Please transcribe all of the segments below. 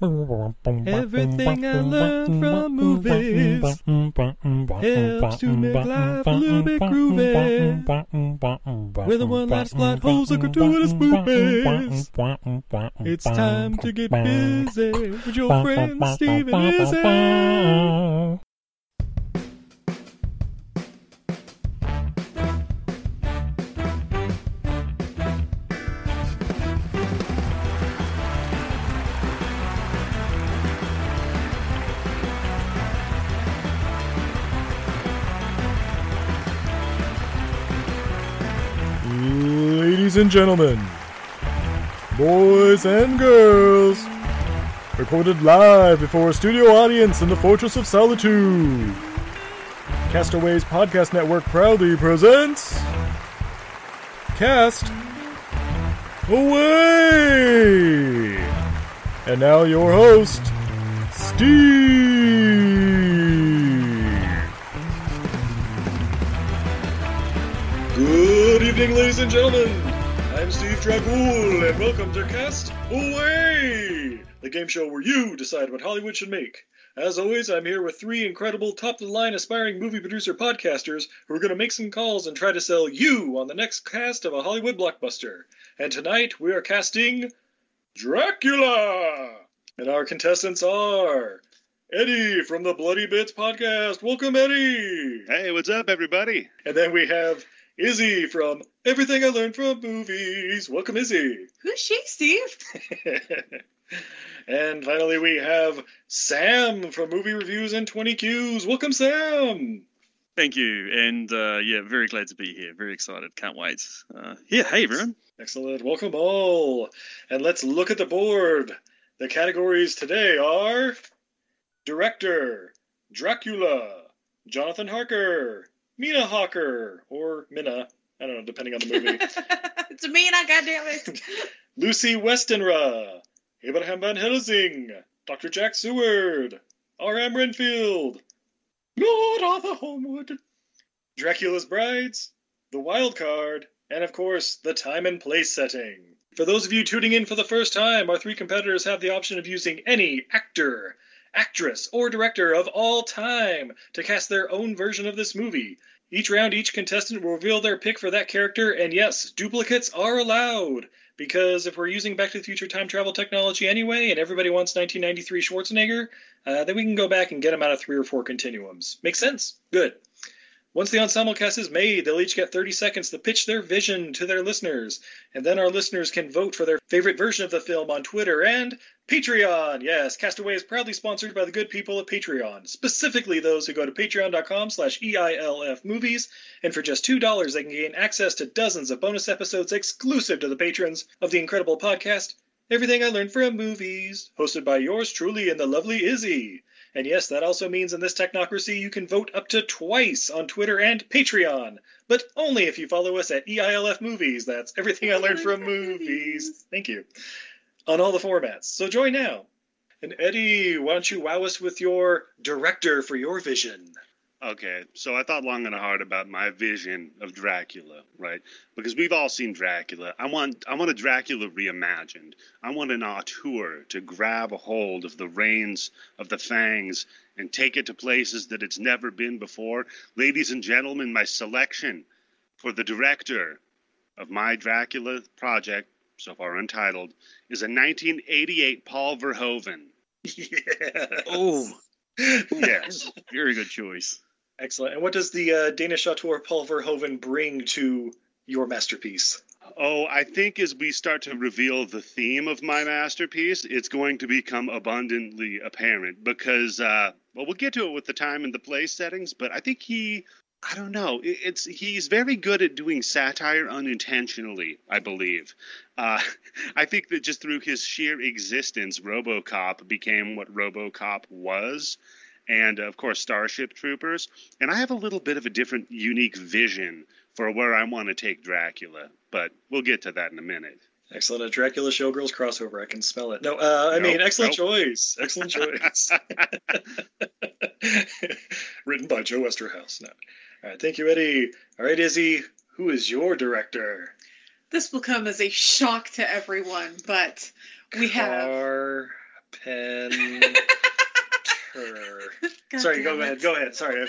Everything I learned from movies helps to make life a little bit groovy. One last plot holes a gratuitous movies. It's time to get busy with your friend Steven Izzy. Ladies and gentlemen, boys and girls, recorded live before a studio audience in the Fortress of Solitude. Castaways Podcast Network proudly presents Cast Away! And now your host, Steve! Good evening, ladies and gentlemen. Steve Dragul, and welcome to Cast Away, the game show where you decide what Hollywood should make. As always, I'm here with three incredible, top of the line aspiring movie producer podcasters who are going to make some calls and try to sell you on the next cast of a Hollywood blockbuster. And tonight we are casting Dracula! And our contestants are Eddie from the Bloody Bits podcast. Welcome, Eddie! Hey, what's up, everybody? And then we have Izzy from Everything I Learned from Movies. Welcome, Izzy. Who's she, Steve? and finally, we have Sam from Movie Reviews and 20 Qs. Welcome, Sam. Thank you, and uh, yeah, very glad to be here. Very excited. Can't wait. Uh, yeah, hey everyone. Excellent. Welcome all. And let's look at the board. The categories today are Director, Dracula, Jonathan Harker, Mina Harker, or Minna. I don't know, depending on the movie. it's Mina, goddammit. Lucy Westenra, Abraham Van Helsing, Dr. Jack Seward, R.M. Renfield, Lord Arthur Holmwood, Dracula's Brides, The Wild Card, and of course, the time and place setting. For those of you tuning in for the first time, our three competitors have the option of using any actor, actress, or director of all time to cast their own version of this movie. Each round, each contestant will reveal their pick for that character, and yes, duplicates are allowed. Because if we're using Back to the Future time travel technology anyway, and everybody wants 1993 Schwarzenegger, uh, then we can go back and get them out of three or four continuums. Makes sense? Good. Once the ensemble cast is made, they'll each get 30 seconds to pitch their vision to their listeners, and then our listeners can vote for their favorite version of the film on Twitter and Patreon. Yes, Castaway is proudly sponsored by the good people at Patreon, specifically those who go to patreon.com slash EILF movies, and for just $2 they can gain access to dozens of bonus episodes exclusive to the patrons of the incredible podcast, Everything I Learned from Movies, hosted by yours truly and the lovely Izzy. And yes, that also means in this technocracy you can vote up to twice on Twitter and Patreon, but only if you follow us at EILF Movies. That's everything I learned from movies. Thank you. On all the formats. So join now. And Eddie, why don't you wow us with your director for your vision? Okay, so I thought long and hard about my vision of Dracula, right? Because we've all seen Dracula. I want I want a Dracula reimagined. I want an auteur to grab a hold of the reins of the fangs and take it to places that it's never been before. Ladies and gentlemen, my selection for the director of my Dracula project, so far untitled, is a 1988 Paul Verhoeven. Yeah. Oh, Yes. very good choice. Excellent. And what does the uh, Danish auteur Paul Verhoeven bring to your masterpiece? Oh, I think as we start to reveal the theme of my masterpiece, it's going to become abundantly apparent because, uh, well, we'll get to it with the time and the place settings, but I think he, I don't know, it's he's very good at doing satire unintentionally, I believe. Uh, I think that just through his sheer existence, RoboCop became what RoboCop was. And of course, Starship Troopers. And I have a little bit of a different, unique vision for where I want to take Dracula, but we'll get to that in a minute. Excellent. A Dracula Showgirls crossover. I can smell it. No, uh, I mean, excellent nope. choice. Excellent choice. Written by Joe Eszterhas. No. All right. Thank you, Eddie. All right, Izzy. Who is your director? This will come as a shock to everyone, but we have. Carpenter. Sorry, go it. ahead. Go ahead. Sorry, I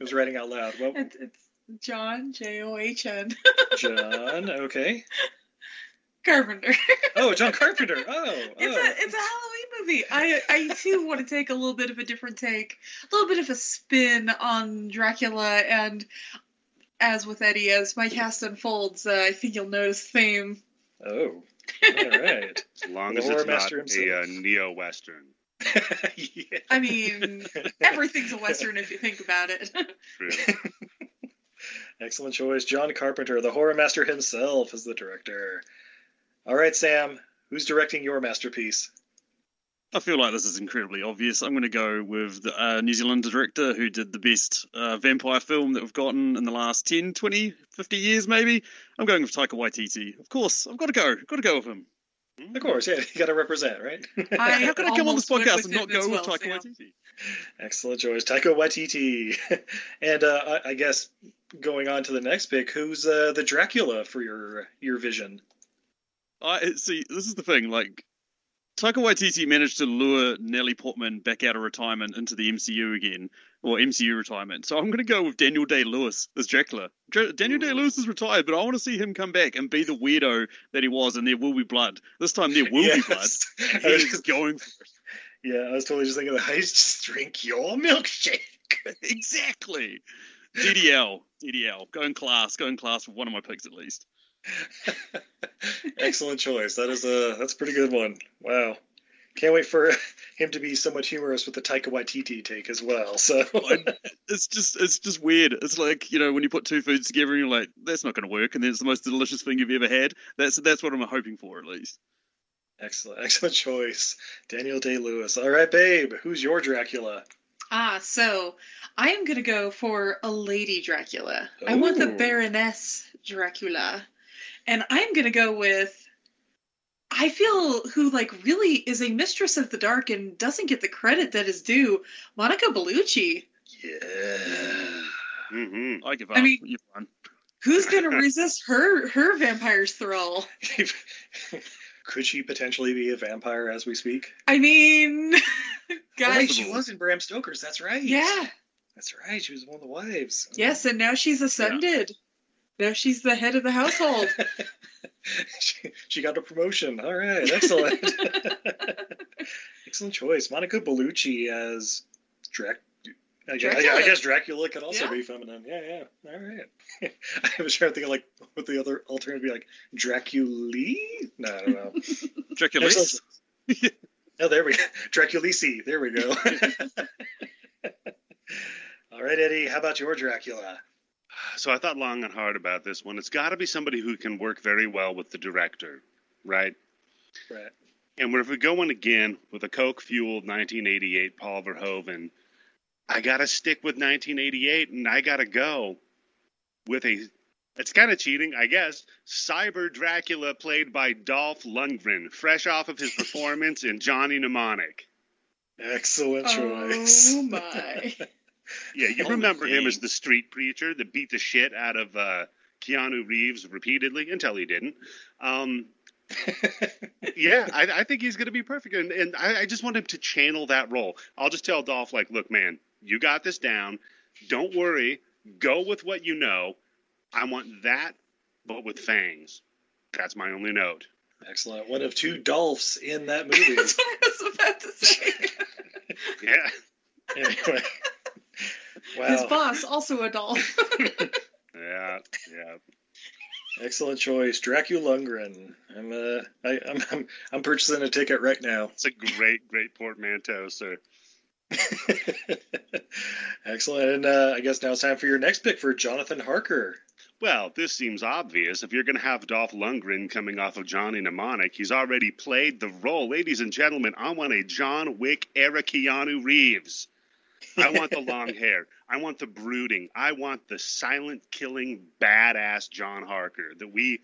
was writing out loud. Well, It's, it's John J O H N John. Okay. Carpenter. Oh, John Carpenter. Oh, It's oh. a it's a Halloween movie. I I too want to take a little bit of a different take, a little bit of a spin on Dracula, and as with Eddie, as my cast unfolds, uh, I think you'll notice theme. Oh. All right. As long as horror it's not master a uh, neo-western. yeah. I mean, everything's a western if you think about it. True. Excellent choice. John Carpenter, the horror master himself, is the director. All right, Sam. Who's directing your masterpiece? I feel like this is incredibly obvious. I'm going to go with the uh, New Zealand director who did the best uh, vampire film that we've gotten in the last 10, 20, 50 years, maybe. I'm going with Taika Waititi. Of course, I've got to go. Got to go with him. Of course, yeah, you got to represent, right? I How can I come on this podcast and not him as go with Taika Sam. Waititi? Excellent choice, Taika Waititi. and uh, I, I guess going on to the next pick, who's uh, the Dracula for your your vision? I see. This is the thing. Like, Taika Waititi managed to lure Nellie Portman back out of retirement into the MCU again, or MCU retirement. So I'm going to go with Daniel Day Lewis as Dracula. Daniel Day Lewis is retired, but I want to see him come back and be the weirdo that he was, and there will be blood. This time there will be blood. And he's just- going for it. yeah, I was totally just thinking, of, I just drink your milkshake. Exactly. DDL. DDL. Go in class. Go in class with one of my picks at least. Excellent choice. That is a that's a pretty good one. Wow. Can't wait for him to be somewhat humorous with the Taika Waititi take as well. So it's just it's just weird. It's like you know when you put two foods together and you're like that's not going to work, and then it's the most delicious thing you've ever had. That's that's what I'm hoping for at least. excellent, excellent choice, Daniel Day Lewis. All right, babe, who's your Dracula? Ah, so I am gonna go for a lady Dracula. I want the Baroness Dracula, and I'm gonna go with. I feel who like really is a mistress of the dark and doesn't get the credit that is due. Monica Bellucci. Yeah. Mm-hmm. I give up. I mean- You're fine. Who's gonna resist her her vampire's thrall? Could she potentially be a vampire as we speak? I mean, guys, wait, she was in Bram Stoker's. That's right. yeah, That's right. She was one of the wives. yes, and now she's ascended. Now she's the head of the household. she, she got a promotion. All right, excellent. excellent choice. Monica Bellucci as Drac. I guess, I Dracula. guess Dracula could also Yeah. be feminine. Yeah, yeah. All right. I was trying to think of like what the other alternative would be like Draculi. No, I don't know. Dracula. Oh, there we go. Draculisi. There we go. All right, Eddie. How about your Dracula? So I thought long and hard about this one. It's got to be somebody who can work very well with the director, right? Right. And if we're going again with a coke fueled 1988 Paul Verhoeven, I got to stick with 1988 and I got to go with a. It's kind of cheating, I guess. Cyber Dracula, played by Dolph Lundgren, fresh off of his performance in Johnny Mnemonic. Excellent choice. Oh my! Yeah, you remember him as the street preacher that beat the shit out of uh, Keanu Reeves repeatedly until he didn't. Um, yeah, I, I think he's going to be perfect, and, and I, I just want him to channel that role. I'll just tell Dolph, like, look, man, you got this down. Don't worry. Go with what you know. I want that, but with fangs. That's my only note. Excellent. One of two Dolphs in that movie. That's what I was about to say. Yeah. anyway. His boss, also a doll. Yeah, yeah. Excellent choice. Dracula Lundgren. I'm uh I, I'm, I'm I'm purchasing a ticket right now. It's a great, great portmanteau, sir. Excellent. And uh, I guess now it's time for your next pick for Jonathan Harker. Well, this seems obvious. If you're going to have Dolph Lundgren coming off of Johnny Mnemonic, he's already played the role. Ladies and gentlemen, I want a John Wick era Keanu Reeves. I want the long hair. I want the brooding. I want the silent killing badass John Harker that we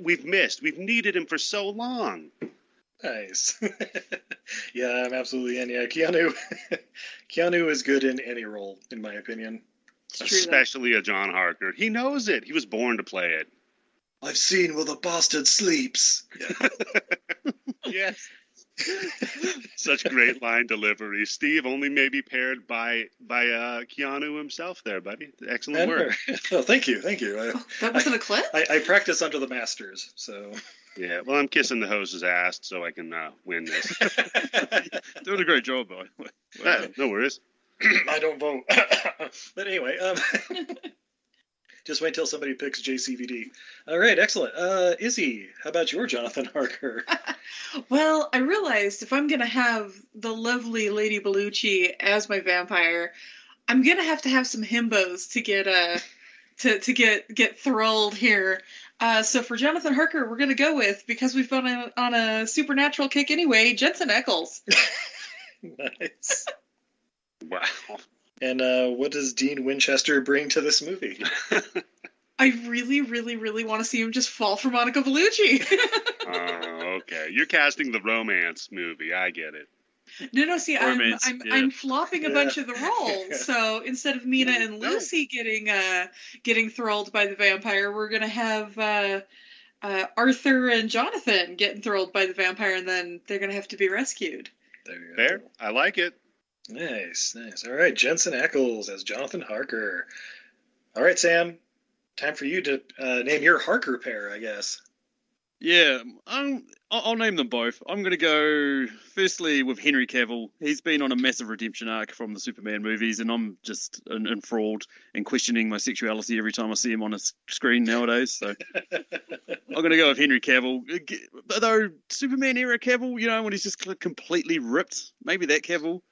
we've missed. We've needed him for so long. Nice. yeah, I'm absolutely in. Yeah, Keanu. Keanu is good in any role, in my opinion. It's true. though. Especially a John Harker. He knows it. He was born to play it. I've seen where the bastard sleeps. Yeah. Yes. Such great line delivery. Steve only maybe paired by by uh, Keanu himself there, buddy. Excellent And- work. oh, thank you, thank you. I, Oh, that wasn't a clip? I, I practice under the masters, so. Yeah, well, I'm kissing the host's ass so I can uh, win this. Doing a great job, by the way. Uh, no worries. I don't vote. but anyway, um, just wait till somebody picks JCVD. All right, excellent. Uh, Izzy, how about your Jonathan Harker? Well, I realized if I'm gonna have the lovely Lady Bellucci as my vampire, I'm gonna have to have some himbos to get uh to to get get thrilled here. Uh, so for Jonathan Harker, we're gonna go with because we've been on a, on a supernatural kick anyway. Jensen Ackles. nice. Wow. And uh, what does Dean Winchester bring to this movie? I really, really, really want to see him just fall for Monica Bellucci. Oh, okay. You're casting the romance movie. I get it. No, no. See, I'm I'm, yeah. I'm flopping a Yeah. bunch of the roles. So instead of Mina and No. Lucy getting uh getting thrilled by the vampire, we're gonna have uh, uh, Arthur and Jonathan getting thrilled by the vampire, and then they're gonna have to be rescued. There you go. Fair. I like it. Nice, nice. All right, Jensen Ackles as Jonathan Harker. All right, Sam. Time for you to uh, name your Harker pair, I guess. Yeah, um, I'll, I'll name them both. I'm going to go firstly with Henry Cavill. He's been on a massive redemption arc from the Superman movies, and I'm just en- enthralled and questioning my sexuality every time I see him on a screen nowadays. So I'm going to go with Henry Cavill. Though Superman era Cavill, you know, when he's just completely ripped, maybe that Cavill.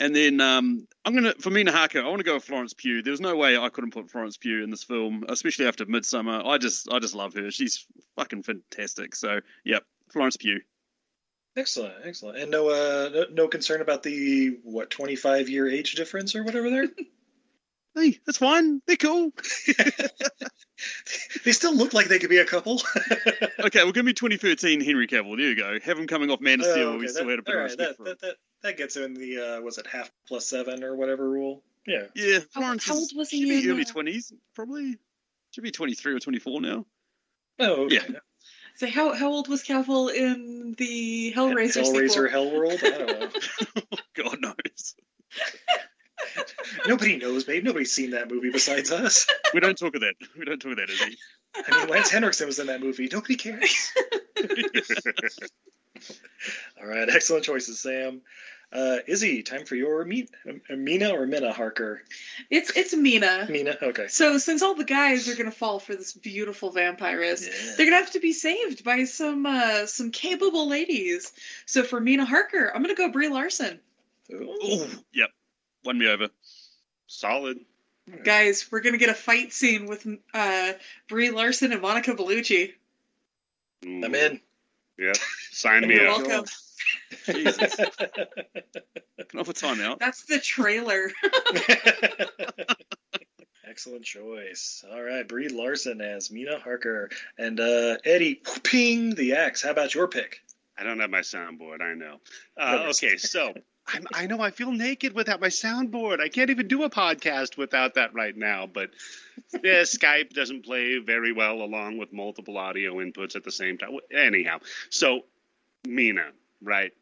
And then um, I'm gonna for Mina Harker. I want to go with Florence Pugh. There's no way I couldn't put Florence Pugh in this film, especially after Midsummer. I just I just love her. She's fucking fantastic. So yep, Florence Pugh. Excellent, excellent. And no, uh, no, no concern about the what twenty-five year age difference or whatever there. Hey, that's fine. They're cool. they still look like they could be a couple. Okay, well, give me 2013 Henry Cavill. There you go. Have him coming off Man of Oh, Steel. okay, we still that- had a bit of right, respect that, for that, that, that gets in the uh, was it half plus seven or whatever rule? Yeah. Yeah, How- Florence how is- old was he should be early 20s, probably. Should be 23 or 24 now. Oh, okay. Yeah. So how how old was Cavill in the Hellraiser, Hellraiser, sequel? Hellworld. I don't know. God knows. Nobody knows, babe. Nobody's seen that movie besides us. We don't talk of that. We don't talk of that, Izzy. I mean, Lance Henriksen was in that movie. Nobody cares. All right, excellent choices, Sam. Uh, Izzy, time for your meet, uh, Mina or Mina Harker? It's it's Mina. Mina, okay. So since all the guys are gonna fall for this beautiful vampiress, Yeah. they're gonna have to be saved by some uh, some capable ladies. So for Mina Harker, I'm gonna go Brie Larson. Ooh. Oh, yep. Won me over. Solid. Guys, we're gonna get a fight scene with uh, Brie Larson and Monica Bellucci. Ooh. I'm in. Yep. Sign me You're up. welcome. Jesus. Can I have a timeout? That's the trailer. Excellent choice. All right, Brie Larson as Mina Harker and uh, Eddie Ping the Axe. How about your pick? I don't have my soundboard. I know. Uh, okay, so I'm, I know I feel naked without my soundboard. I can't even do a podcast without that right now. But yeah, Skype doesn't play very well along with multiple audio inputs at the same time. Anyhow, so Mina, right?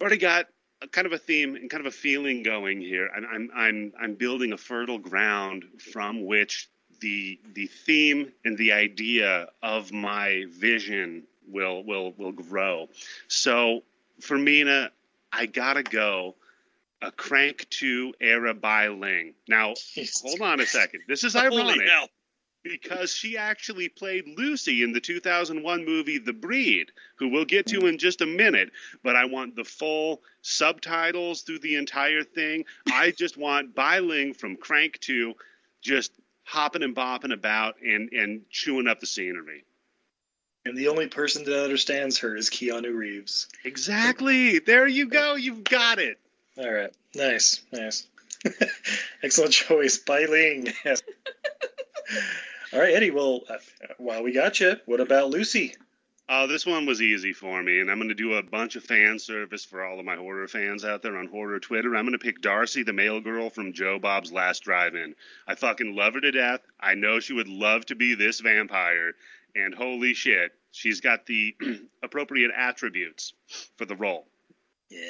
Already got a kind of a theme and kind of a feeling going here. I'm I'm I'm, I'm building a fertile ground from which the the theme and the idea of my vision will will will grow. So for Mina, I gotta go a crank two era Bai Ling. Now hold on a second. This is ironic. Because she actually played Lucy in the 2001 movie The Breed, who we'll get to in just a minute. But I want the full subtitles through the entire thing. I just want Bai Ling from Crank 2 just hopping and bopping about and, and chewing up the scenery. And the only person that understands her is Keanu Reeves. Exactly. There you go. You've got it. All right. Nice. Nice. Excellent choice. Bai Ling. All right, Eddie. Well, uh, while we got you, what about Lucy? Oh, this one was easy for me, and I'm going to do a bunch of fan service for all of my horror fans out there on horror Twitter. I'm going to pick Darcy, the mail girl from Joe Bob's Last Drive-In. I fucking love her to death. I know she would love to be this vampire, and holy shit, she's got the appropriate attributes for the role. Yeah.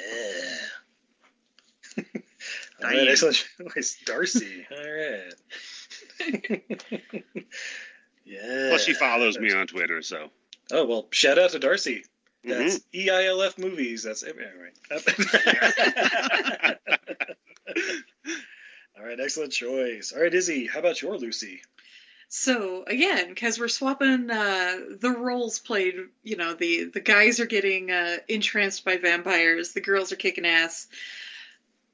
All right, excellent choice, Darcy. All right. Yeah. Well, she follows me on Twitter, so. Oh well, shout out to Darcy. That's Mhm. E EILF movies. That's all right. all right, excellent choice. All right, Izzy, how about your Lucy? So again, because we're swapping uh, the roles played, you know, the the guys are getting uh, entranced by vampires, the girls are kicking ass.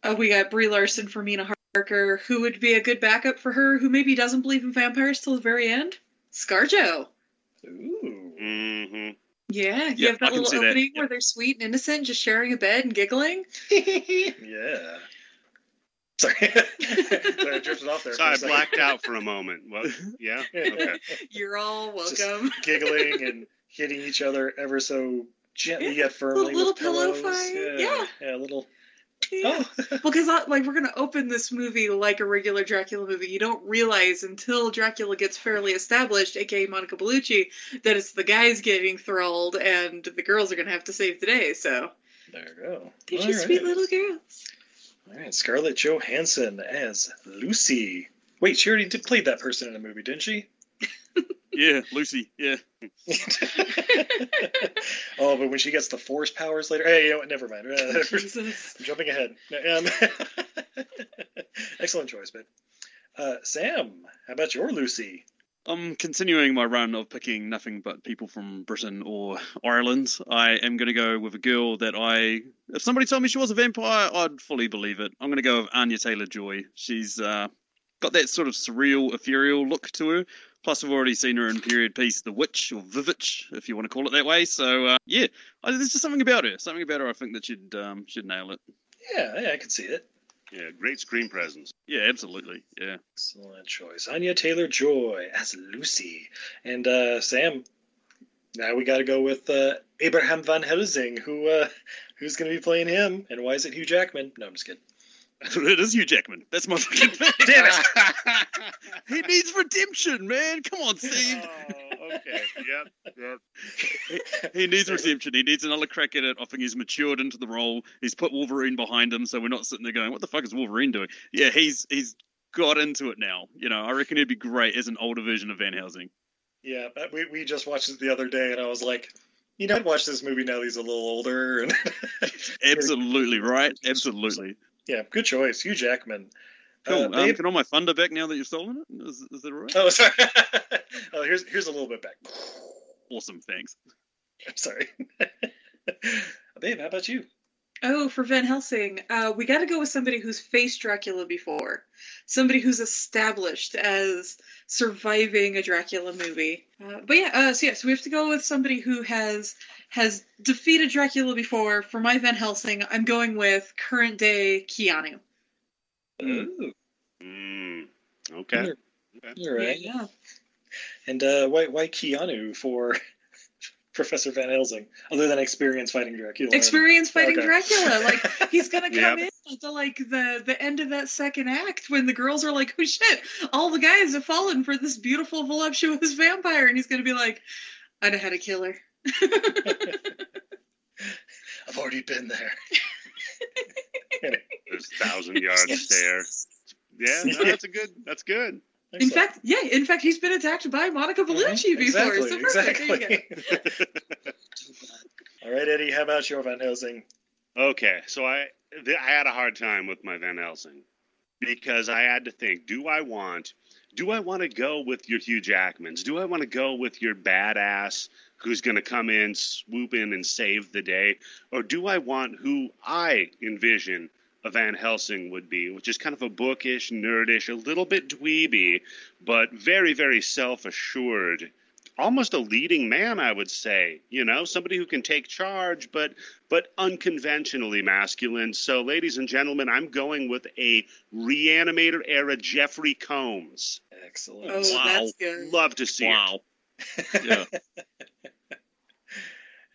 Uh, we got Brie Larson for Mina Harker, who would be a good backup for her, who maybe doesn't believe in vampires till the very end. ScarJo. Ooh. hmm Yeah, you Yeah, have that little see that, opening where they're sweet and innocent, just sharing a bed and giggling. Yeah. Sorry. Sorry, I drifted off there. So I for a second. blacked out for a moment. What? Yeah? Okay. You're all Just welcome. giggling and hitting each other ever so gently yet firmly. Little- little with pillow pillows. fight, Yeah. yeah. Yeah, a little. Yeah. Oh. Well, because like we're gonna open this movie like a regular Dracula movie, you don't realize until Dracula gets fairly established, aka Monica Bellucci, that it's the guys getting thralled and the girls are gonna have to save the day. So there you go. they're just right. sweet little girls. All right, Scarlett Johansson as Lucy. Wait, she already did played that person in a movie, didn't she? Yeah, Lucy. Yeah. oh, but when she gets the force powers later, hey, you know what? Never mind. Jesus. I'm jumping ahead. Um, excellent choice, babe. Uh, Sam, how about your Lucy? I'm continuing my run of picking nothing but people from Britain or Ireland. I am going to go with a girl that I, if somebody told me she was a vampire, I'd fully believe it. I'm going to go with Anya Taylor Joy. She's uh, got that sort of surreal, ethereal look to her. Plus, we've already seen her in period piece The Witch or Vivitch, if you want to call it that way. So uh, yeah, I, there's just something about her. Something about her. I think that she'd um, she'd nail it. Yeah, yeah, I can see it. Yeah, great screen presence. Yeah, absolutely. Yeah. Excellent choice. Anya Taylor Joy as Lucy. And uh, Sam, now we got to go with uh, Abraham Van Helsing, who uh, who's going to be playing him, and why is it Hugh Jackman? No, I'm just kidding. It is Hugh Jackman. That's my fucking thing. Damn it! he needs redemption, man. Come on, Steve. Oh, okay. Yep. Yep. He needs redemption. He needs another crack at it. I think he's matured into the role. He's put Wolverine behind him, so we're not sitting there going, "What the fuck is Wolverine doing?" Yeah, he's he's got into it now. You know, I reckon he'd be great as an older version of Van Helsing. Yeah, we, we just watched it the other day, and I was like, you know, I'd watch this movie now that he's a little older. And Absolutely right. Absolutely. Yeah, good choice, Hugh Jackman. Cool. Uh, um, can all my thunder back now that you've stolen it? Is, is that all right? oh, sorry. oh, here's here's a little bit back. Awesome. Thanks. I'm sorry. Babe, how about you? Oh, for Van Helsing, uh, we got to go with somebody who's faced Dracula before, somebody who's established as surviving a Dracula movie. Uh, but yeah, uh, so yeah, so we have to go with somebody who has has defeated Dracula before. For my Van Helsing, I'm going with current day Keanu. Ooh, Mm, okay. all right. Yeah, And uh, why why Keanu for Professor Van Helsing, other than experience fighting Dracula. Experience fighting Okay. Dracula. Like he's gonna come Yep. in at the like the the end of that second act when the girls are like, "Oh shit! All the guys have fallen for this beautiful voluptuous vampire," and he's gonna be like, "I know how to kill her." I've already been there. There's thousand yard stare. Yeah, no, that's a good. That's good. In fact, yeah, in fact, he's been attacked by Monica Bellucci before. exactly, so perfect. There you go. exactly. All right, Eddie, how about your Van Helsing? Okay, so I th- I had a hard time with my Van Helsing because I had to think: Do I want? Do I want to go with your Hugh Jackmans? Do I want to go with your badass who's going to come in, swoop in, and save the day, or do I want who I envision a Van Helsing would be, which is kind of a bookish, nerdish, a little bit dweeby, but very, very self-assured almost a leading man, I would say. You know, somebody who can take charge, but but unconventionally masculine. So, ladies and gentlemen, I'm going with a Reanimator era Jeffrey Combs. Excellent. Oh, Wow. that's good. Love to see it. Wow. Yeah.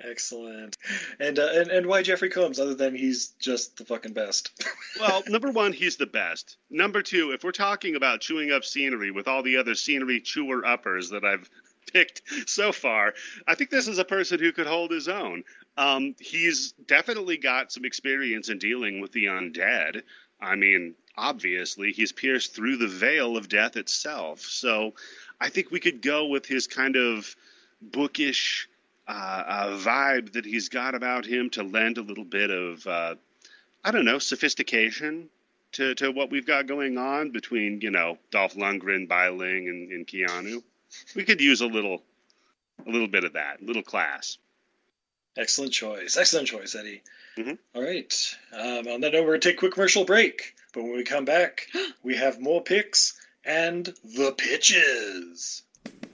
Excellent. And, uh, and and why Jeffrey Combs, other than he's just the fucking best? Well, number one, he's the best. Number two, if we're talking about chewing up scenery with all the other scenery chewer uppers that I've picked so far, I think this is a person who could hold his own. Um, he's definitely got some experience in dealing with the undead. I mean, obviously, he's pierced through the veil of death itself. So I think we could go with his kind of bookish uh, uh, vibe that he's got about him to lend a little bit of, uh, I don't know, sophistication to, to what we've got going on between, you know, Dolph Lundgren, Bai Ling, and, and Keanu. We could use a little, a little bit of that, a little class. Excellent choice. Excellent choice, Eddie. Mhm. All right. Um, on that note, we're going to take a quick commercial break. But when we come back, we have more picks and the pitches.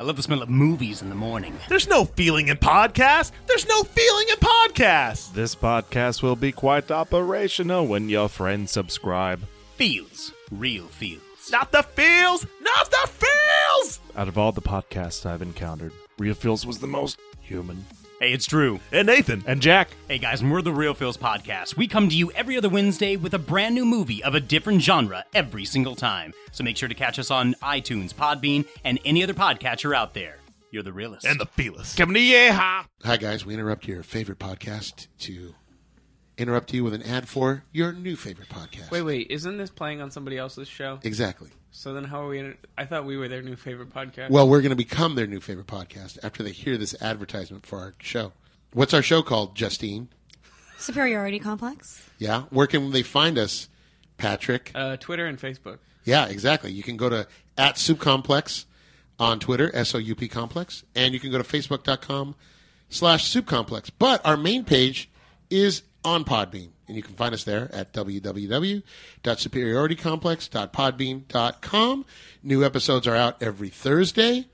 I love the smell of movies in the morning. There's no feeling in podcasts. There's no feeling in podcasts. This podcast will be quite operational when your friends subscribe. Feels. Real feels. Not the feels. Not the feels. Out of all the podcasts I've encountered, Real Feels was the most human. Hey, it's Drew. And Nathan. And Jack, Hey guys, and we're the Real Feels Podcast. We come to you every other Wednesday with a brand new movie of a different genre every single time. So make sure to catch us on iTunes, Podbean, and any other podcatcher out there. You're the realist. And the feelist. come to yeehaw! Hi, guys. We interrupt your favorite podcast to interrupt you with an ad for your new favorite podcast. Wait, wait, isn't this playing on somebody else's show? Exactly. So then how are we? In, I thought we were their new favorite podcast. Well, we're going to become their new favorite podcast after they hear this advertisement for our show. What's our show called, Justine? Superiority complex. Yeah. Where can they find us, Patrick? uh, Twitter and Facebook. Yeah, exactly. You can go to at Soup Complex on Twitter, S O U P Complex, and you can go to Facebook.com slash Soup Complex. But our main page is on Podbean, and you can find us there at www.superioritycomplex.podbean.com. New episodes are out every Thursday.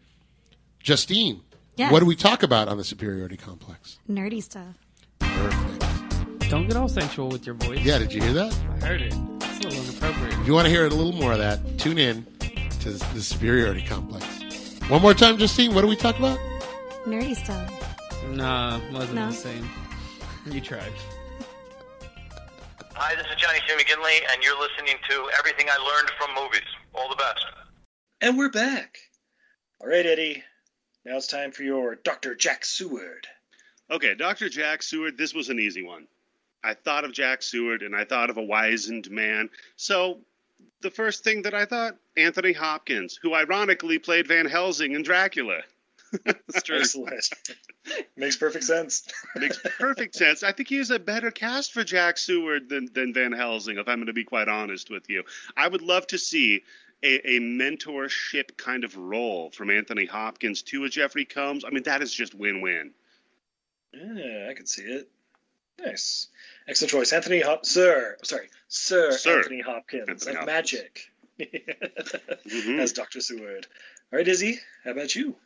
Justine, Yes. what do we talk about on the Superiority Complex? Nerdy stuff. Perfect. Don't get all sensual with your voice. Yeah, did you hear that? I heard it. It's a little inappropriate. If you want to hear a little more of that, tune in to the Superiority Complex. One more time, Justine, what do we talk about? Nerdy stuff. Nah, wasn't No. the same. You tried. Hi, this is Johnny C. McGinley, and you're listening to Everything I Learned from Movies. All the best. And we're back. All right, Eddie. Now it's time for your Dr. Jack Seward. Okay, Dr. Jack Seward, this was an easy one. I thought of Jack Seward and I thought of a wizened man. So the first thing that I thought, Anthony Hopkins, who ironically played Van Helsing in Dracula. That's true. Excellent. Makes perfect sense. Makes perfect sense. I think he is a better cast for Jack Seward than, than Van Helsing, if I'm going to be quite honest with you. I would love to see a, a mentorship kind of role from Anthony Hopkins to a Jeffrey Combs. I mean, that is just win win. Yeah, I can see it. Nice. Excellent choice. Anthony Hop Sir. Sorry, Sir, Sir. Anthony Hopkins Anthony of Hopkins. Magic. Mhm. As Dr. Seward. All right, Izzy, how about you?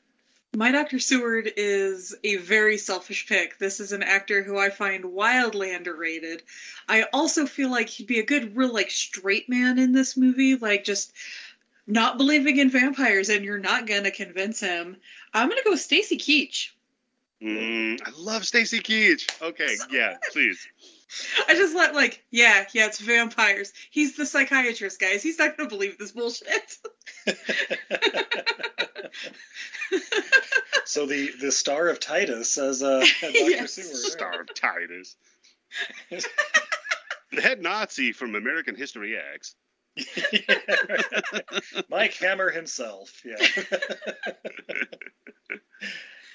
My Dr. Seward is a very selfish pick. This is an actor who I find wildly underrated. I also feel like he'd be a good, real, like, straight man in this movie. Like, just not believing in vampires, and you're not gonna convince him. I'm gonna go with Stacy Keach. Mm, I love Stacy Keach. Okay, yeah, please. I just let like, yeah, yeah, it's vampires. He's the psychiatrist, guys. He's not gonna believe this bullshit. So the the star of Titus as uh, Dr. Yes. Seward. Star of Titus. the head Nazi from American History X. Mike Hammer himself. Yeah.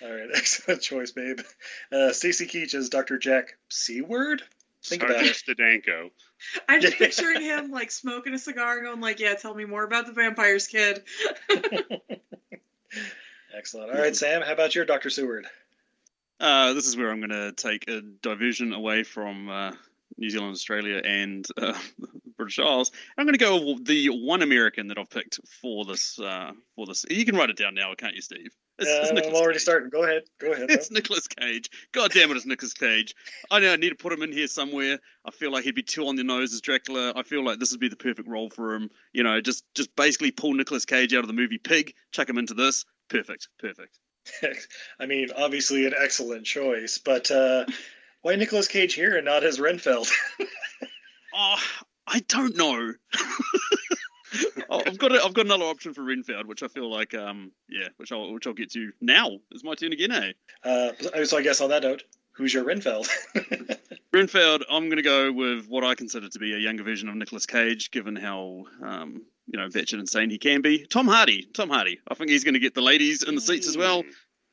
All right, excellent choice, babe. Uh, Stacy Keach as Dr. Jack Seward. Think about it. Stadenko. I'm just picturing him like smoking a cigar, going like, "Yeah, tell me more about the vampires, kid." Excellent. All right, Sam, how about your Dr. Seward? Uh, this is where I'm going to take a diversion away from uh, New Zealand, Australia, and uh, British Isles. I'm going to go with the one American that I've picked for this. Uh, for this, you can write it down now, can't you, Steve? It's, it's Uh, I'm already Cage. starting. Go ahead. Go ahead. It's Nicolas Cage. God damn it, it's Nicolas Cage. I know I need to put him in here somewhere. I feel like he'd be too on the nose as Dracula. I feel like this would be the perfect role for him. You know, just just basically pull Nicolas Cage out of the movie Pig, chuck him into this. Perfect, perfect. I mean, obviously an excellent choice, but uh, why Nicolas Cage here and not as Renfield? Oh, I don't know. Oh, I've got a, I've got another option for Renfield, which I feel like um yeah, which I'll which I'll get to now. It's my turn again, eh? Uh, so I guess on that note, who's your Renfield? Renfield, I'm going to go with what I consider to be a younger version of Nicolas Cage, given how um, you know veteran insane he can be. Tom Hardy, Tom Hardy. I think he's going to get the ladies in the seats as well.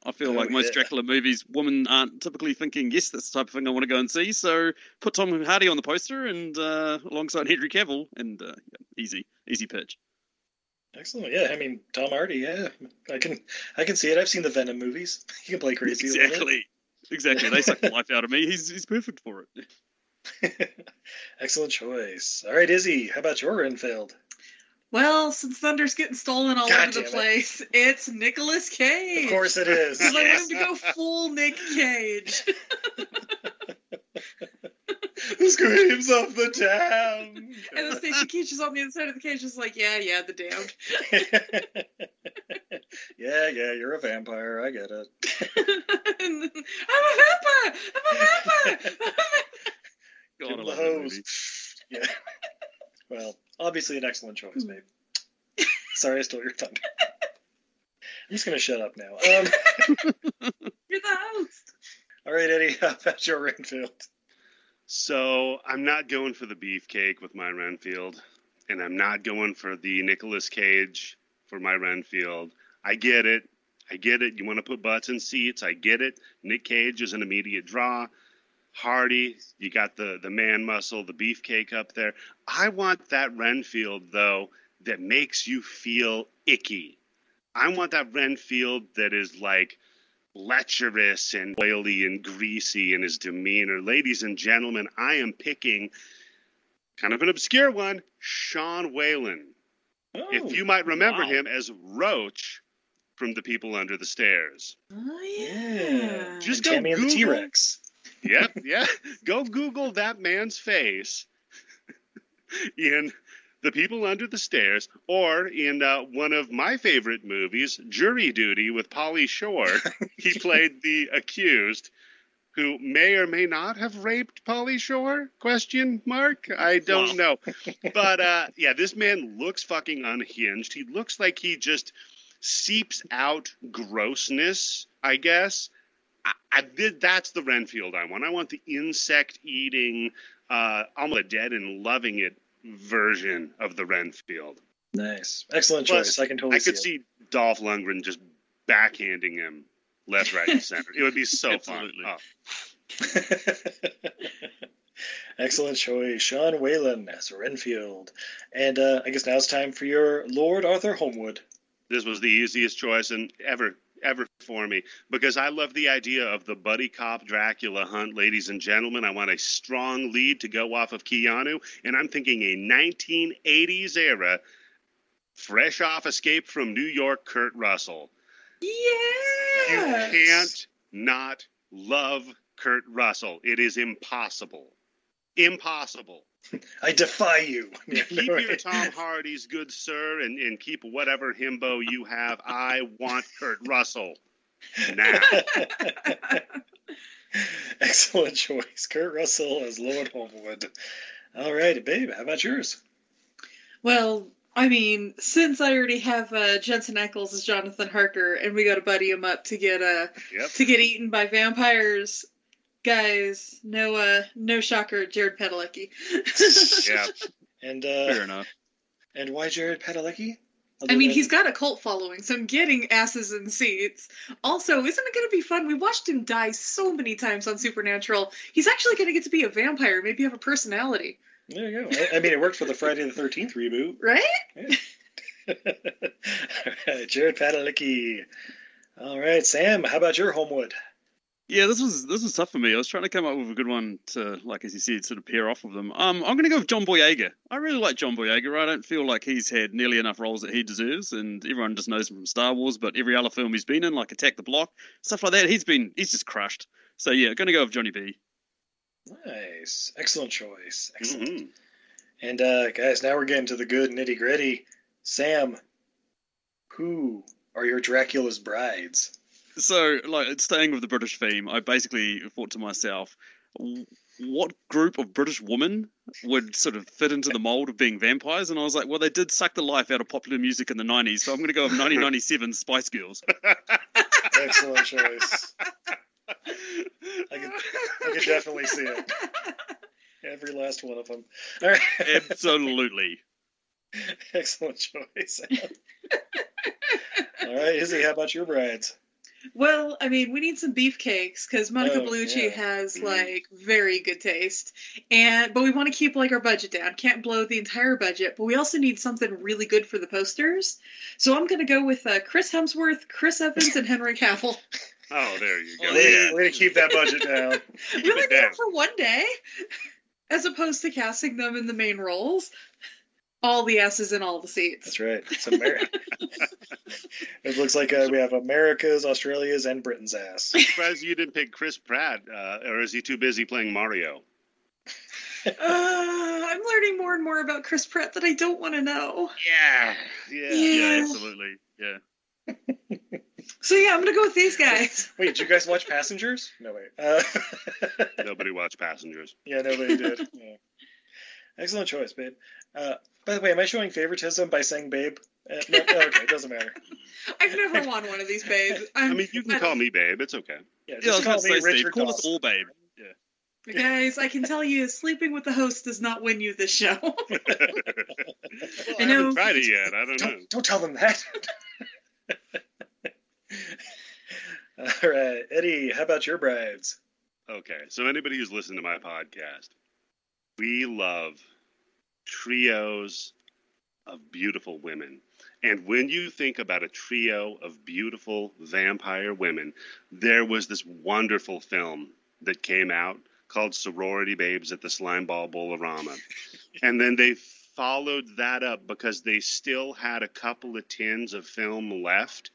I feel Oh, like most yeah. Dracula movies, women aren't typically thinking, yes, that's the type of thing I want to go and see. So put Tom Hardy on the poster and uh, alongside Henry Cavill, and uh, easy, easy pitch. Excellent. Yeah, I mean Tom Hardy. Yeah, I can I can see it. I've seen the Venom movies. He can play crazy. a little bit. Exactly, exactly. They suck the life out of me. He's he's perfect for it. Excellent choice. All right, Izzy, how about your Renfield? Well, since Thunder's getting stolen all God over the damn it. place, it's Nicolas Cage. Of course it is. Because I Yes. want him to go full Nick Cage. Screams of the town? and Stacy Keach is on the inside of the cage, just like, yeah, yeah, the damned. yeah, yeah, you're a vampire. I get it. I'm a vampire! I'm a vampire! God, Give I him the love that hose. Yeah. Well, obviously an excellent choice, babe. Sorry, I stole your thunder. I'm just gonna shut up now. Um, You're the host. all right, Eddie, how about your Renfield? So I'm not going for the beefcake with my Renfield, and I'm not going for the Nicolas Cage for my Renfield. I get it. I get it. You want to put butts in seats. I get it. Nick Cage is an immediate draw. Hardy, you got the the man muscle, the beefcake up there. I want that Renfield though that makes you feel icky. I want that Renfield that is like lecherous and oily and greasy in his demeanor. Ladies and gentlemen, I am picking kind of an obscure one, Sean Whalen. if oh, you might remember wow. him as Roach from The People Under the Stairs. Oh, Yeah. Just And go Tammy and the Google- T-Rex. Yep, yeah. Go Google that man's face in The People Under the Stairs or in uh, one of my favorite movies, Jury Duty with Pauly Shore. he played the accused who may or may not have raped Pauly Shore? Question mark? I don't know. But uh, yeah, this man looks fucking unhinged. He looks like he just seeps out grossness, I guess, I, I did. That's the Renfield I want. I want the insect-eating, uh, almost dead and loving it version of the Renfield. Nice, excellent Plus, choice. I can totally I could see, see Dolph Lundgren just backhanding him left, right, and center. It would be so fun. Oh. Excellent choice, Sean Whalen as Renfield. And uh, I guess now it's time for your Lord Arthur Holmwood. this was the easiest choice and ever ever for me because I love the idea of the buddy cop Dracula hunt, ladies and gentlemen. I want a strong lead to go off of Keanu, and I'm thinking a 1980s era, fresh off Escape from New York, Kurt Russell. Yeah. You can't not love Kurt Russell. It is impossible. Impossible. I defy you. Keep your Tom Hardy's good sir and, and keep whatever himbo you have. I want Kurt Russell now. Excellent choice, Kurt Russell as Lord Holmwood. All right, babe, how about yours? Well, I mean, since I already have uh, Jensen Ackles as Jonathan Harker, and we got to buddy him up to get uh, Yep. to get eaten by vampires, guys, no uh, no shocker, Jared Padalecki. yeah. And uh, Fair enough. And why Jared Padalecki? I mean, he's got a cult following, so I'm getting asses in seats. Also, isn't it going to be fun? We watched him die so many times on Supernatural. He's actually going to get to be a vampire, maybe have a personality, There you go. I, I mean, it worked for the Friday the Thirteenth reboot. right? All right, Jared Padalecki. All right, Sam, how about your Holmwood? Yeah, this was this was tough for me. I was trying to come up with a good one to, like as you said, sort of pair off of them. Um, I'm going to go with John Boyega. I really like John Boyega. I don't feel like he's had nearly enough roles that he deserves, and everyone just knows him from Star Wars. But every other film he's been in, like Attack the Block, stuff like that, he's been he's just crushed. So yeah, going to go with Johnny B. Nice, excellent choice. Excellent. Mm-hmm. And uh, guys, now we're getting to the good nitty gritty. Sam, who are your Dracula's brides? So, like, staying with the British theme, I basically thought to myself, what group of British women would sort of fit into the mold of being vampires? And I was like, well, they did suck the life out of popular music in the 90s, so I'm going to go with 1997 Spice Girls. Excellent choice. I can, I can definitely see it. Every last one of them. All right. Absolutely. Excellent choice. All right, Izzy, how about your brides? Well, I mean, we need some beefcakes because Monica Oh, Bellucci yeah. has Mhm. like very good taste, and but we want to keep like our budget down. Can't blow the entire budget, but we also need something really good for the posters. So I'm gonna go with uh, Chris Hemsworth, Chris Evans, and Henry Cavill. Oh, there you go. Way, Yeah. way to keep that budget down. Keep really it need down. it for one day, as opposed to casting them in the main roles. All the asses in all the seats. That's right. It's America. it looks like uh, we have America's, Australia's, and Britain's ass. I'm surprised you didn't pick Chris Pratt, uh, or is he too busy playing Mario? Uh, I'm learning more and more about Chris Pratt that I don't want to know. Yeah, yeah, Yeah. Yeah, absolutely. Yeah. So yeah, I'm gonna go with these guys. Wait, did you guys watch Passengers? No, wait. Uh, Nobody watched Passengers. yeah, nobody did. Yeah. Excellent choice, babe. Uh, by the way, am I showing favoritism by saying babe? Uh, no, okay, it doesn't matter. I've never won one of these babes. I I'm, mean, you can call me babe. It's okay. Yeah, Yeah, I just was call me say, Steve, Richard call us all babe. Yeah. guys, I can tell you, sleeping with the host does not win you this show. Well, I, I know. haven't tried it yet. I don't know. Don't, don't tell them that. All right, Eddie, how about your brides? Okay, so anybody who's listened to my podcast, we love trios of beautiful women. And when you think about a trio of beautiful vampire women, there was this wonderful film that came out called Sorority Babes at the Slimeball Bowl-O-Rama. and then they followed that up because they still had a couple of tins of film left.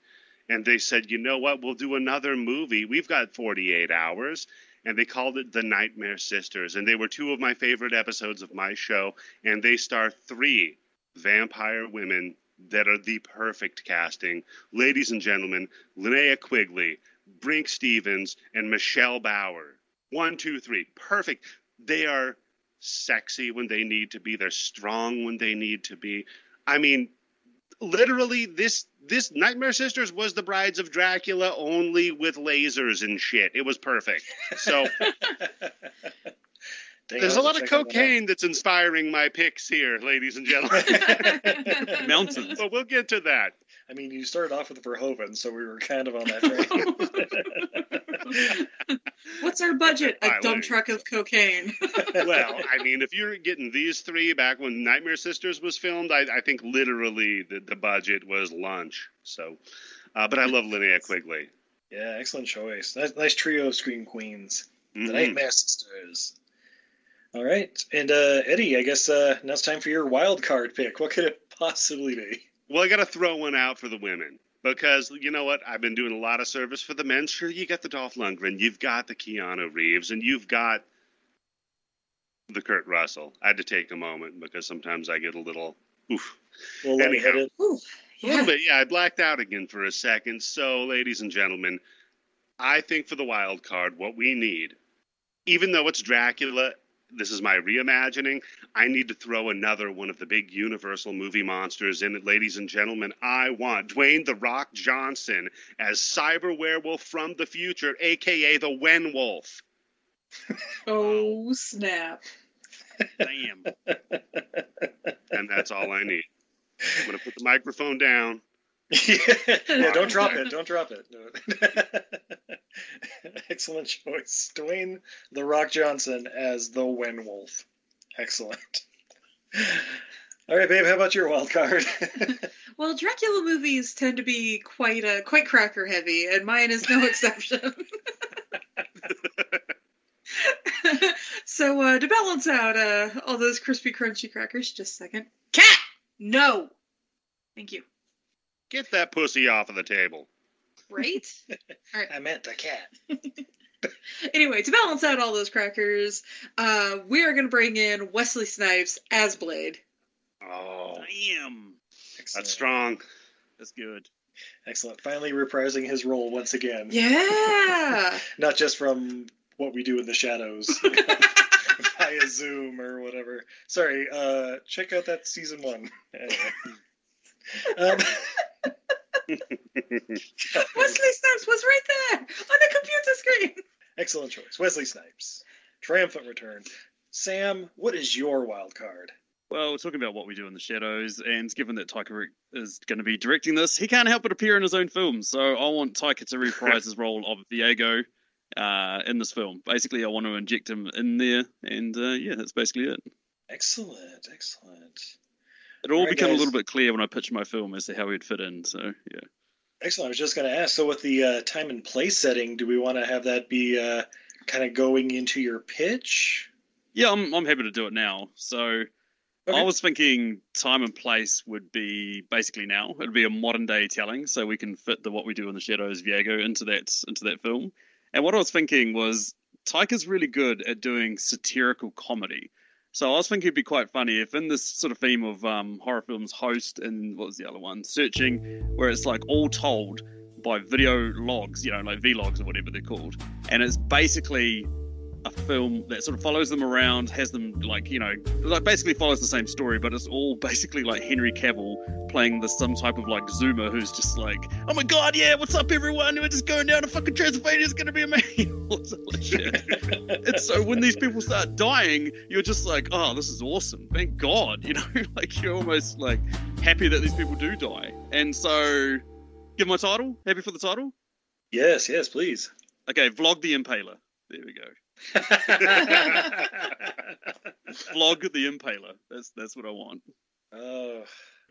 And they said, you know what, we'll do another movie. We've got 48 hours. And they called it The Nightmare Sisters. And they were two of my favorite episodes of my show. And they star three vampire women that are the perfect casting. Ladies and gentlemen, Linnea Quigley, Brinke Stevens, and Michelle Bauer. One, two, three. Perfect. They are sexy when they need to be. They're strong when they need to be. I mean, literally this this Nightmare Sisters was the Brides of Dracula only with lasers and shit. It was perfect. So Dang, there's a lot of to check that one cocaine that's inspiring my picks here, ladies and gentlemen. Mountains. But we'll get to that. I mean, you started off with Verhoeven, so we were kind of on that train. What's our budget? A Alright, dump truck of cocaine. well, I mean, if you're getting these three back when Nightmare Sisters was filmed, I, I think literally the, the budget was lunch. So, uh, but I love Linnea Quigley. yeah, excellent choice. Nice, nice trio of scream queens. The Mhm. Nightmare Sisters. All right, and uh, Eddie, I guess uh, now it's time for your wild card pick. What could it possibly be? Well, I got to throw one out for the women because you know what? I've been doing a lot of service for the men. Sure, you got the Dolph Lundgren, you've got the Keanu Reeves, and you've got the Kurt Russell. I had to take a moment because sometimes I get a little oof. A little Anyhow. lightheaded. Ooh, A little bit, yeah. I blacked out again for a second. So, ladies and gentlemen, I think for the wild card, what we need, even though it's Dracula, this is my reimagining. I need to throw another one of the big Universal movie monsters in it, ladies and gentlemen. I want Dwayne the Rock Johnson as Cyber Werewolf from the future, aka the Wen Wolf. oh snap! Damn. and that's all I need. I'm gonna put the microphone down. yeah, don't drop it. Don't drop it. Excellent choice. Dwayne The Rock Johnson as the Wen Wolf. Excellent. All right, babe, how about your wild card? Well, Dracula movies tend to be quite uh, quite cracker heavy, and mine is no exception. so uh, to balance out uh, all those crispy, crunchy crackers, just a second. Cat, no, thank you. Get that pussy off of the table. Right? All right. I meant the cat. Anyway, to balance out all those crackers, uh, we are going to bring in Wesley Snipes as Blade. Oh, Damn. that's strong. That's good. Excellent. Finally reprising his role once again. Yeah. Not just from what we do in the shadows via Zoom or whatever. Sorry, uh, check out that season one. Anyway. Um, Wesley Snipes was right there on the computer screen. excellent choice. Wesley Snipes. Triumphant return. Sam, what is your wild card? Well, we're talking about what we do in the shadows, and given that Taika Waititi is going to be directing this, he can't help but appear in his own film. So I want Taika to reprise his role of Viago uh, in this film. Basically, I want to inject him in there, and uh, yeah, that's basically it. Excellent, excellent. It all Alright, became a little bit clear when I pitched my film as to how he'd fit in. So yeah. Excellent. I was just going to ask. So, with the uh, time and place setting, do we want to have that be uh, kind of going into your pitch? Yeah, I'm I'm happy to do it now. So I was thinking time and place would be basically now. It'd be a modern day telling, so we can fit the what we do in the shadows Viago into that into that film. And what I was thinking was Taika is really good at doing satirical comedy. So I was thinking it'd be quite funny if in this sort of theme of um, horror films, Host and what was the other one, Searching, where it's like all told by video logs, you know, like vlogs or whatever they're called, and it's basically a film that sort of follows them around, has them like you know, like basically follows the same story, but it's all basically like Henry Cavill playing the some type of like Zoomer who's just like, oh my god, yeah, what's up everyone? We're just going down to fucking Transylvania. It's gonna be amazing. All sort of and so when these people start dying, you're just like, oh, this is awesome. Thank God, you know, like you're almost like happy that these people do die. And so, give my title. Happy for the title. Yes, yes, please. Okay, vlog the Impaler. There we go. Vlog the Impaler. That's that's what I want. Oh,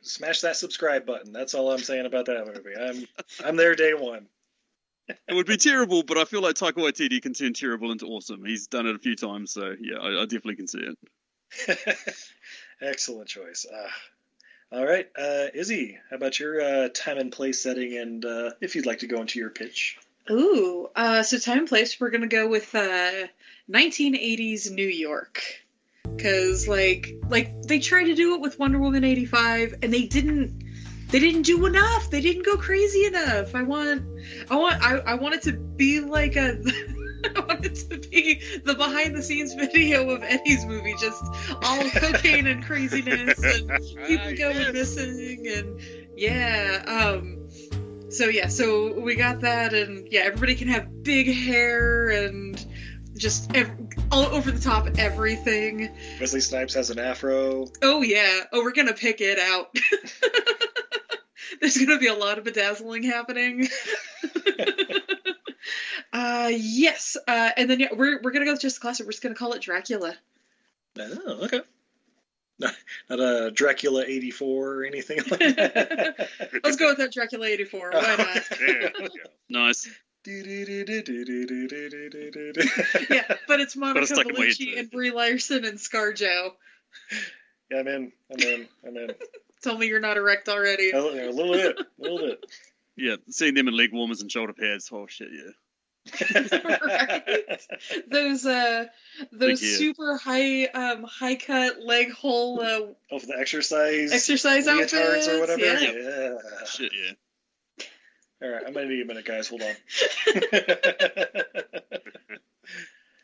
smash that subscribe button. That's all I'm saying about that movie. I'm I'm there day one. It would be terrible, but I feel like Taika Waititi can turn terrible into awesome. He's done it a few times, so yeah, I, I definitely can see it. Excellent choice. Uh, all right, uh, Izzy, how about your uh, time and place setting, and uh, if you'd like to go into your pitch? Ooh, uh, so time and place, we're gonna go with uh, 1980s New York, cause like like they tried to do it with Wonder Woman 85, and they didn't they didn't do enough. They didn't go crazy enough. I want I want I, I want it to be like a I want it to be the behind the scenes video of Eddie's movie, just all cocaine and craziness and people going missing and yeah. Um so yeah, so we got that and yeah, everybody can have big hair and just ev- all over the top everything. Wesley Snipes has an afro. Oh yeah. Oh, we're gonna pick it out. There's gonna be a lot of bedazzling happening. uh yes. Uh and then yeah, we're we're gonna go with just the classic. We're just gonna call it Dracula. Oh, okay. Not, not a Dracula 84 or anything like that. Let's go with that Dracula 84. Why not? Nice. yeah, but it's Monica stuck in my Bellucci and Brie Larson and ScarJo. Yeah, I'm in. I'm in. I'm in. Tell me you're not erect already. A, a little bit. A little bit. Yeah, seeing them in leg warmers and shoulder pads. Oh shit, yeah. Those uh those super high um high cut leg hole uh Oh, for the exercise Exercise leotards outfits, or whatever. yeah. yeah. Shit, yeah. All right, I'm gonna need a minute, guys. Hold on.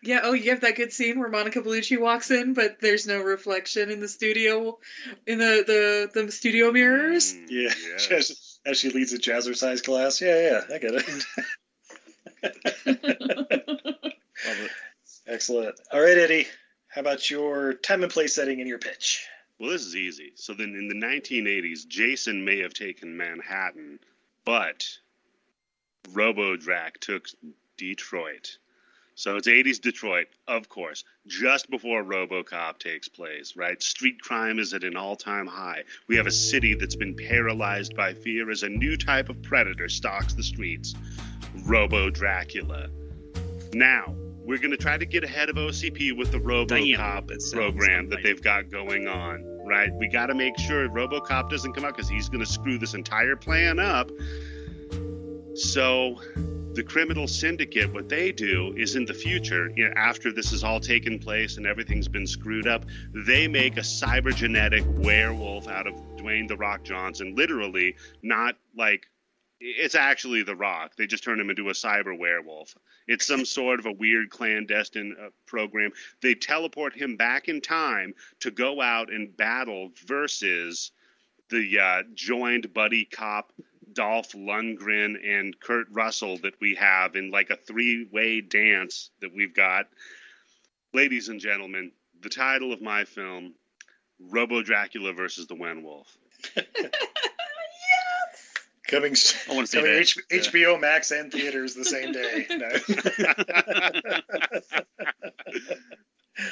Yeah, oh, you have that good scene where Monica Bellucci walks in, but there's no reflection in the studio, in the the, the studio mirrors. Yeah, as, as she leads a jazzercise class. Yeah, yeah, I get it. Excellent. All right, Eddie. How about your time and place setting and your pitch? Well, this is easy. So then in the 1980s, Jason may have taken Manhattan, but RoboDrac took Detroit. So it's 80s Detroit, of course, just before RoboCop takes place, right? Street crime is at an all-time high. We have a city that's been paralyzed by fear as a new type of predator stalks the streets. Robo Dracula. Now, we're going to try to get ahead of OCP with the RoboCop program that they've got going on, right? We got to make sure RoboCop doesn't come out because he's going to screw this entire plan up. So, the criminal syndicate, what they do is in the future, you know, after this has all taken place and everything's been screwed up, they make a cybergenetic werewolf out of Dwayne the Rock Johnson. Literally, not like it's actually the Rock. They just turn him into a cyber werewolf. It's some sort of a weird clandestine uh, program. They teleport him back in time to go out and battle versus the uh, joined buddy cop Dolph Lundgren and Kurt Russell that we have in like a three way dance that we've got. Ladies and gentlemen, the title of my film Robo Dracula versus the Wenwolf. Coming, I wanna see coming. H- Yeah. HBO Max and theaters the same day.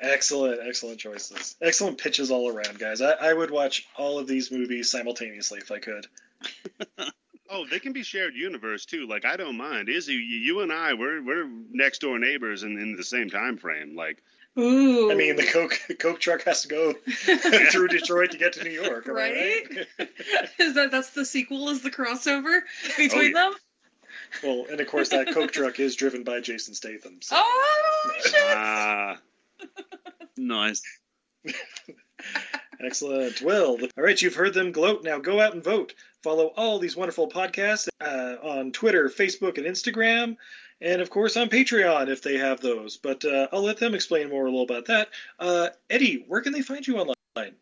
Excellent, excellent choices. Excellent pitches all around, guys. I, I would watch all of these movies simultaneously if I could. Oh, they can be shared universe too. Like I don't mind. Izzy, you you and I, we're we're next door neighbors in, in the same time frame. Like Ooh. I mean, the Coke the Coke truck has to go through Detroit to get to New York, am I Right? Is that that's the sequel? Is the crossover between yeah. them? Well, and of course that Coke truck is driven by Jason Statham. So. Oh shit! ah, Nice. Excellent. Well, all right, you've heard them gloat. Now go out and vote. Follow all these wonderful podcasts uh, on Twitter, Facebook, and Instagram, and of course on Patreon if they have those. But uh, I'll let them explain more a little about that. Uh, Eddie, where can they find you online?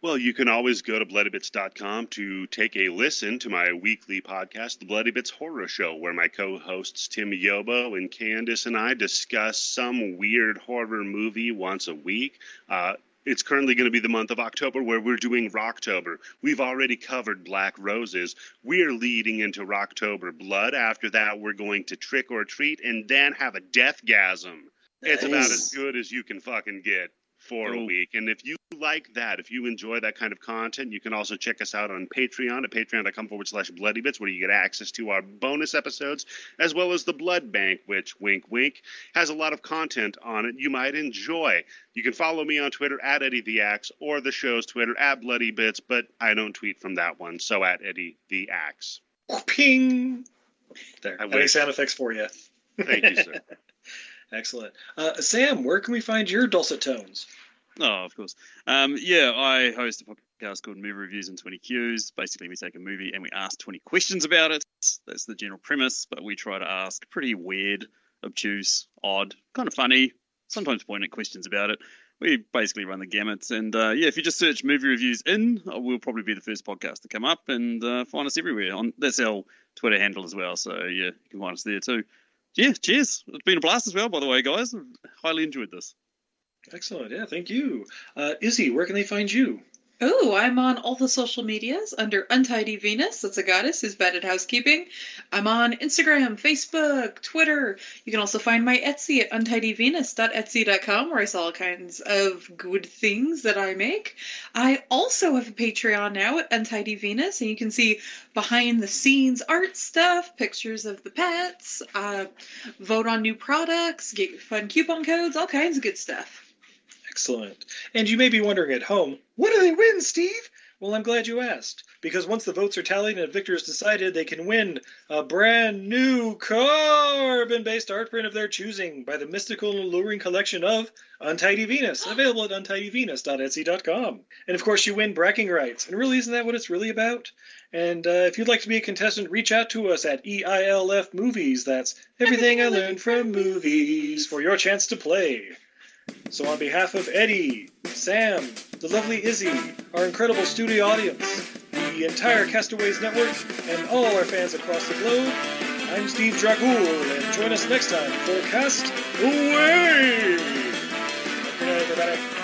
Well, you can always go to bloodybits.com to take a listen to my weekly podcast, The Bloody Bits Horror Show, where my co hosts Tim Yobo and Candace and I discuss some weird horror movie once a week. Uh, it's currently going to be the month of October where we're doing Rocktober. We've already covered Black Roses. We're leading into Rocktober Blood. After that, we're going to Trick or Treat and then have a Deathgasm. It's about as good as you can fucking get for a week. And if you like that, if you enjoy that kind of content, you can also check us out on Patreon at patreon.com forward slash bloody bits, where you get access to our bonus episodes, as well as the Blood Bank, which, wink, wink, has a lot of content on it you might enjoy. You can follow me on Twitter at Eddie the Axe or the show's Twitter at Bloody Bits, but I don't tweet from that one, so at Eddie the Axe. Ping! There. I Any wish. sound effects for you. Thank you, sir. Excellent. Uh, Sam, where can we find your dulcet tones? Oh, of course. Um, yeah, I host a podcast called Movie Reviews and 20 Qs. Basically, we take a movie and we ask 20 questions about it. That's the general premise, but we try to ask pretty weird, obtuse, odd, kind of funny, sometimes poignant questions about it. We basically run the gamuts, and uh, yeah, if you just search movie reviews in, uh, we'll probably be the first podcast to come up, and uh, find us everywhere. On that's our Twitter handle as well, so yeah, you can find us there too. Yeah, cheers! It's been a blast as well, by the way, guys. Highly enjoyed this. Excellent. Yeah, thank you. Uh, Izzy, where can they find you? Oh, I'm on all the social medias under Untidy Venus. That's a goddess who's bad at housekeeping. I'm on Instagram, Facebook, Twitter. You can also find my Etsy at untidyvenus.etsy.com where I sell all kinds of good things that I make. I also have a Patreon now at Untidy Venus, and you can see behind the scenes art stuff, pictures of the pets, uh, vote on new products, get fun coupon codes, all kinds of good stuff. Excellent. And you may be wondering at home, what do they win, Steve? Well, I'm glad you asked, because once the votes are tallied and a victor is decided, they can win a brand new carbon based art print of their choosing by the mystical and alluring collection of Untidy Venus, available at untidyvenus.etsy.com. And of course, you win bragging rights. And really, isn't that what it's really about? And uh, if you'd like to be a contestant, reach out to us at EILF Movies. That's everything I learned from movies for your chance to play. So, on behalf of Eddie, Sam, the lovely Izzy, our incredible studio audience, the entire Castaways Network, and all our fans across the globe, I'm Steve Dragul, and join us next time for Cast Away! Good night, everybody.